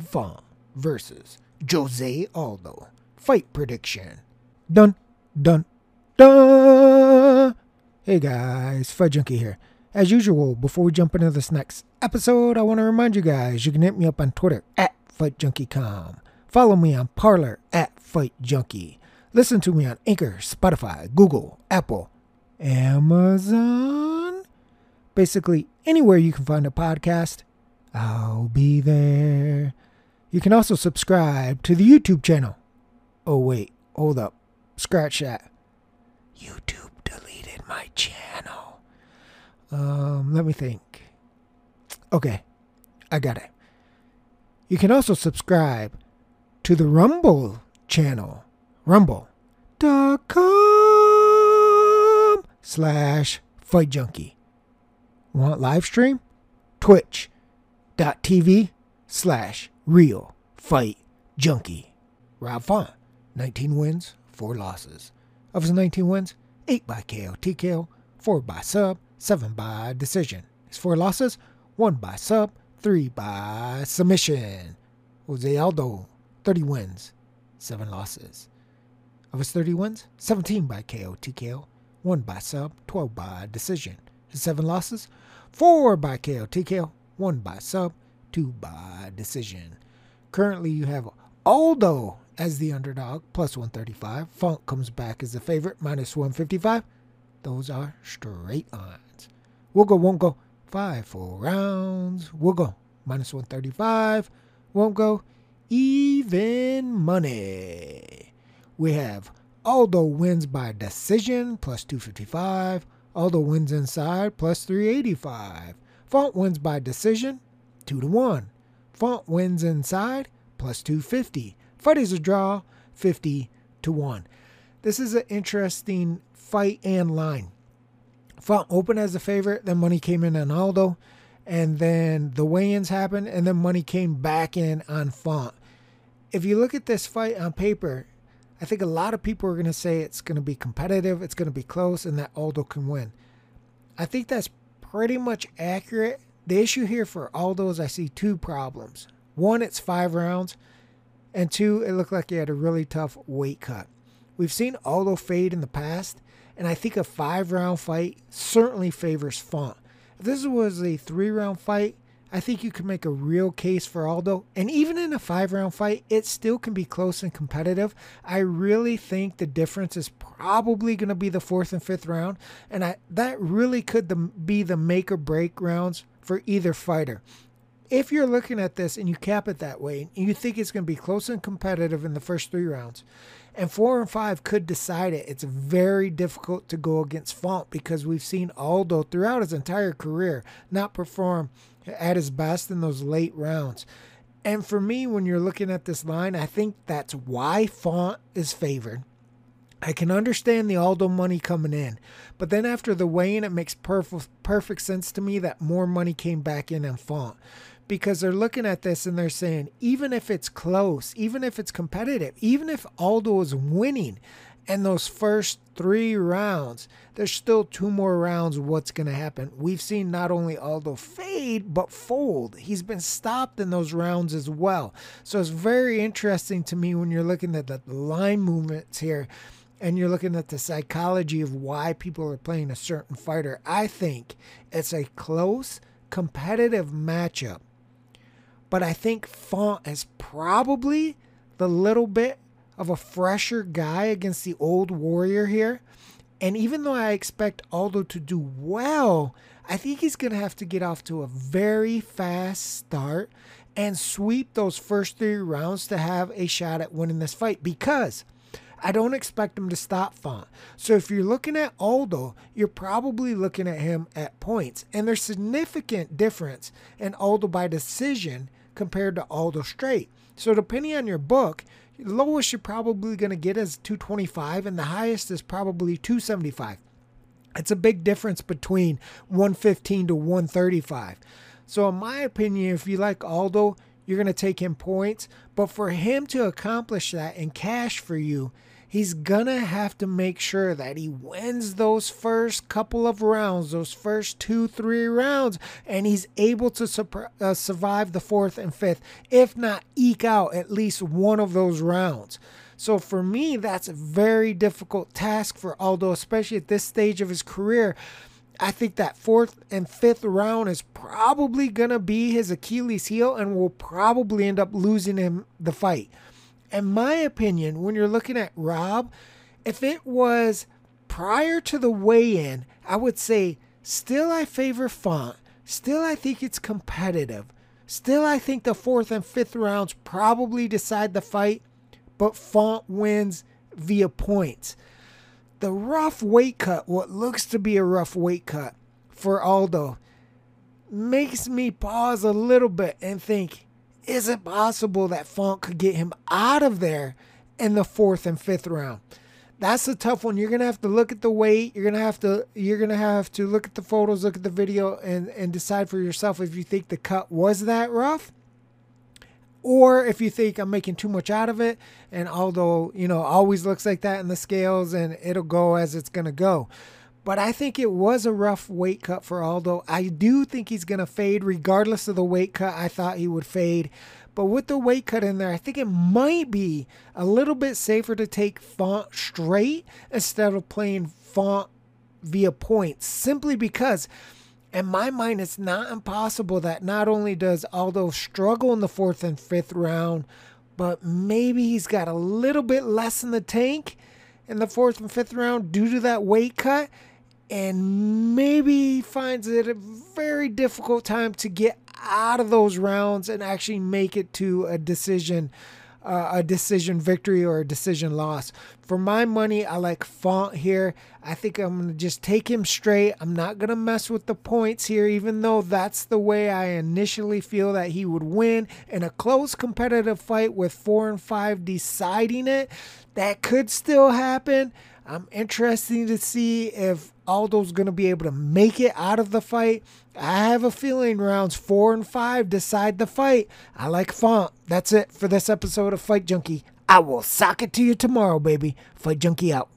Rob Font versus Jose Aldo. Fight prediction. Dun, dun, dun. Hey guys, Fight Junkie here. As usual, before we jump into this next episode, I want to remind you guys you can hit me up on Twitter at FightJunkieCom. Follow me on Parler at FightJunkie. Listen to me on Anchor, Spotify, Google, Apple, Amazon. Basically, anywhere you can find a podcast, I'll be there. You can also subscribe to the YouTube channel. Oh, wait, hold up. Scratch that. YouTube deleted my channel. Um, let me think. Okay, I got it. You can also subscribe to the Rumble channel. Rumble.com slash Fight Junkie. Want live stream? Twitch.tv slash Real Fight Junkie. Rob Font, 19 wins, 4 losses. Of his 19 wins, 8 by KO TKO, 4 by sub, 7 by decision. His 4 losses, 1 by sub, 3 by submission. Jose Aldo, 30 wins, 7 losses. Of his 30 wins, 17 by KO TKO, 1 by sub, 12 by decision. His 7 losses, 4 by KO TKO, 1 by sub, 2 by decision. Currently, you have Aldo as the underdog, plus 135. Font comes back as the favorite, minus 155. Those are straight lines. We'll go, won't go. Five full rounds. We'll go. Minus 135. Won't go. Even money. We have Aldo wins by decision, plus 255. Aldo wins inside, plus 385. Font wins by decision, 2 to 1. Font wins inside, plus 250. Fight is a draw, 50 to 1. This is an interesting fight and line. Font opened as a favorite, then money came in on Aldo, and then the weigh ins happened, and then money came back in on Font. If you look at this fight on paper, I think a lot of people are going to say it's going to be competitive, it's going to be close, and that Aldo can win. I think that's pretty much accurate. The issue here for Aldo is I see two problems. One, it's five rounds, and two, it looked like he had a really tough weight cut. We've seen Aldo fade in the past, and I think a five round fight certainly favors Font. If this was a three round fight, I think you could make a real case for Aldo. And even in a five round fight, it still can be close and competitive. I really think the difference is probably going to be the fourth and fifth round. And I, that really could the, be the make or break rounds for either fighter. If you're looking at this and you cap it that way, and you think it's going to be close and competitive in the first three rounds, and four and five could decide it. It's very difficult to go against Font because we've seen Aldo throughout his entire career not perform at his best in those late rounds. And for me, when you're looking at this line, I think that's why Font is favored. I can understand the Aldo money coming in, but then after the weigh-in, it makes perfect perfect sense to me that more money came back in on Font because they're looking at this and they're saying, even if it's close, even if it's competitive, even if Aldo is winning and those first three rounds, there's still two more rounds. What's going to happen? We've seen not only Aldo fade, but fold. He's been stopped in those rounds as well. So it's very interesting to me when you're looking at the line movements here and you're looking at the psychology of why people are playing a certain fighter. I think it's a close, competitive matchup but I think Font is probably the little bit of a fresher guy against the old warrior here. And even though I expect Aldo to do well, I think he's going to have to get off to a very fast start and sweep those first three rounds to have a shot at winning this fight because I don't expect him to stop Font. So if you're looking at Aldo, you're probably looking at him at points. And there's significant difference in Aldo by decision compared to Aldo straight. So depending on your book, the lowest you're probably going to get is 225 and the highest is probably 275. It's a big difference between 115 to 135. So in my opinion, if you like Aldo, you're going to take him points, but for him to accomplish that in cash for you, he's gonna have to make sure that he wins those first couple of rounds, those first two, three rounds, and he's able to uh, survive the fourth and fifth, if not eke out at least one of those rounds. So for me, that's a very difficult task for Aldo, especially at this stage of his career. I think that fourth and fifth round is probably going to be his Achilles heel and will probably end up losing him the fight. In my opinion, when you're looking at Rob, if it was prior to the weigh in, I would say still I favor Font. Still, I think it's competitive. Still, I think the fourth and fifth rounds probably decide the fight, but Font wins via points the rough weight cut, what looks to be a rough weight cut for Aldo, makes me pause a little bit and think, is it possible that Font could get him out of there in the fourth and fifth round? That's a tough one. You're gonna have to look at the weight. You're gonna have to you're gonna have to look at the photos, look at the video, and and decide for yourself if you think the cut was that rough or if you think I'm making too much out of it, and Aldo you know, always looks like that in the scales and it'll go as it's to go. But I think it was a rough weight cut for Aldo. I do think he's going to fade regardless of the weight cut. I thought he would fade. But with the weight cut in there, I think it might be a little bit safer to take Font straight instead of playing Font via points simply because in my mind, it's not impossible that not only does Aldo struggle in the fourth and fifth round, but maybe he's got a little bit less in the tank in the fourth and fifth round due to that weight cut. And maybe finds it a very difficult time to get out of those rounds and actually make it to a decision uh, a decision victory or a decision loss. For my money, I like Font here. I think I'm going to just take him straight. I'm not going to mess with the points here, even though that's the way I initially feel that he would win in a close competitive fight with four and five deciding it. That could still happen. I'm interested to see if Aldo's going to be able to make it out of the fight. I have a feeling rounds four and five decide the fight. I like Font. That's it for this episode of Fight Junkie. I will sock it to you tomorrow, baby. Fight Junkie out.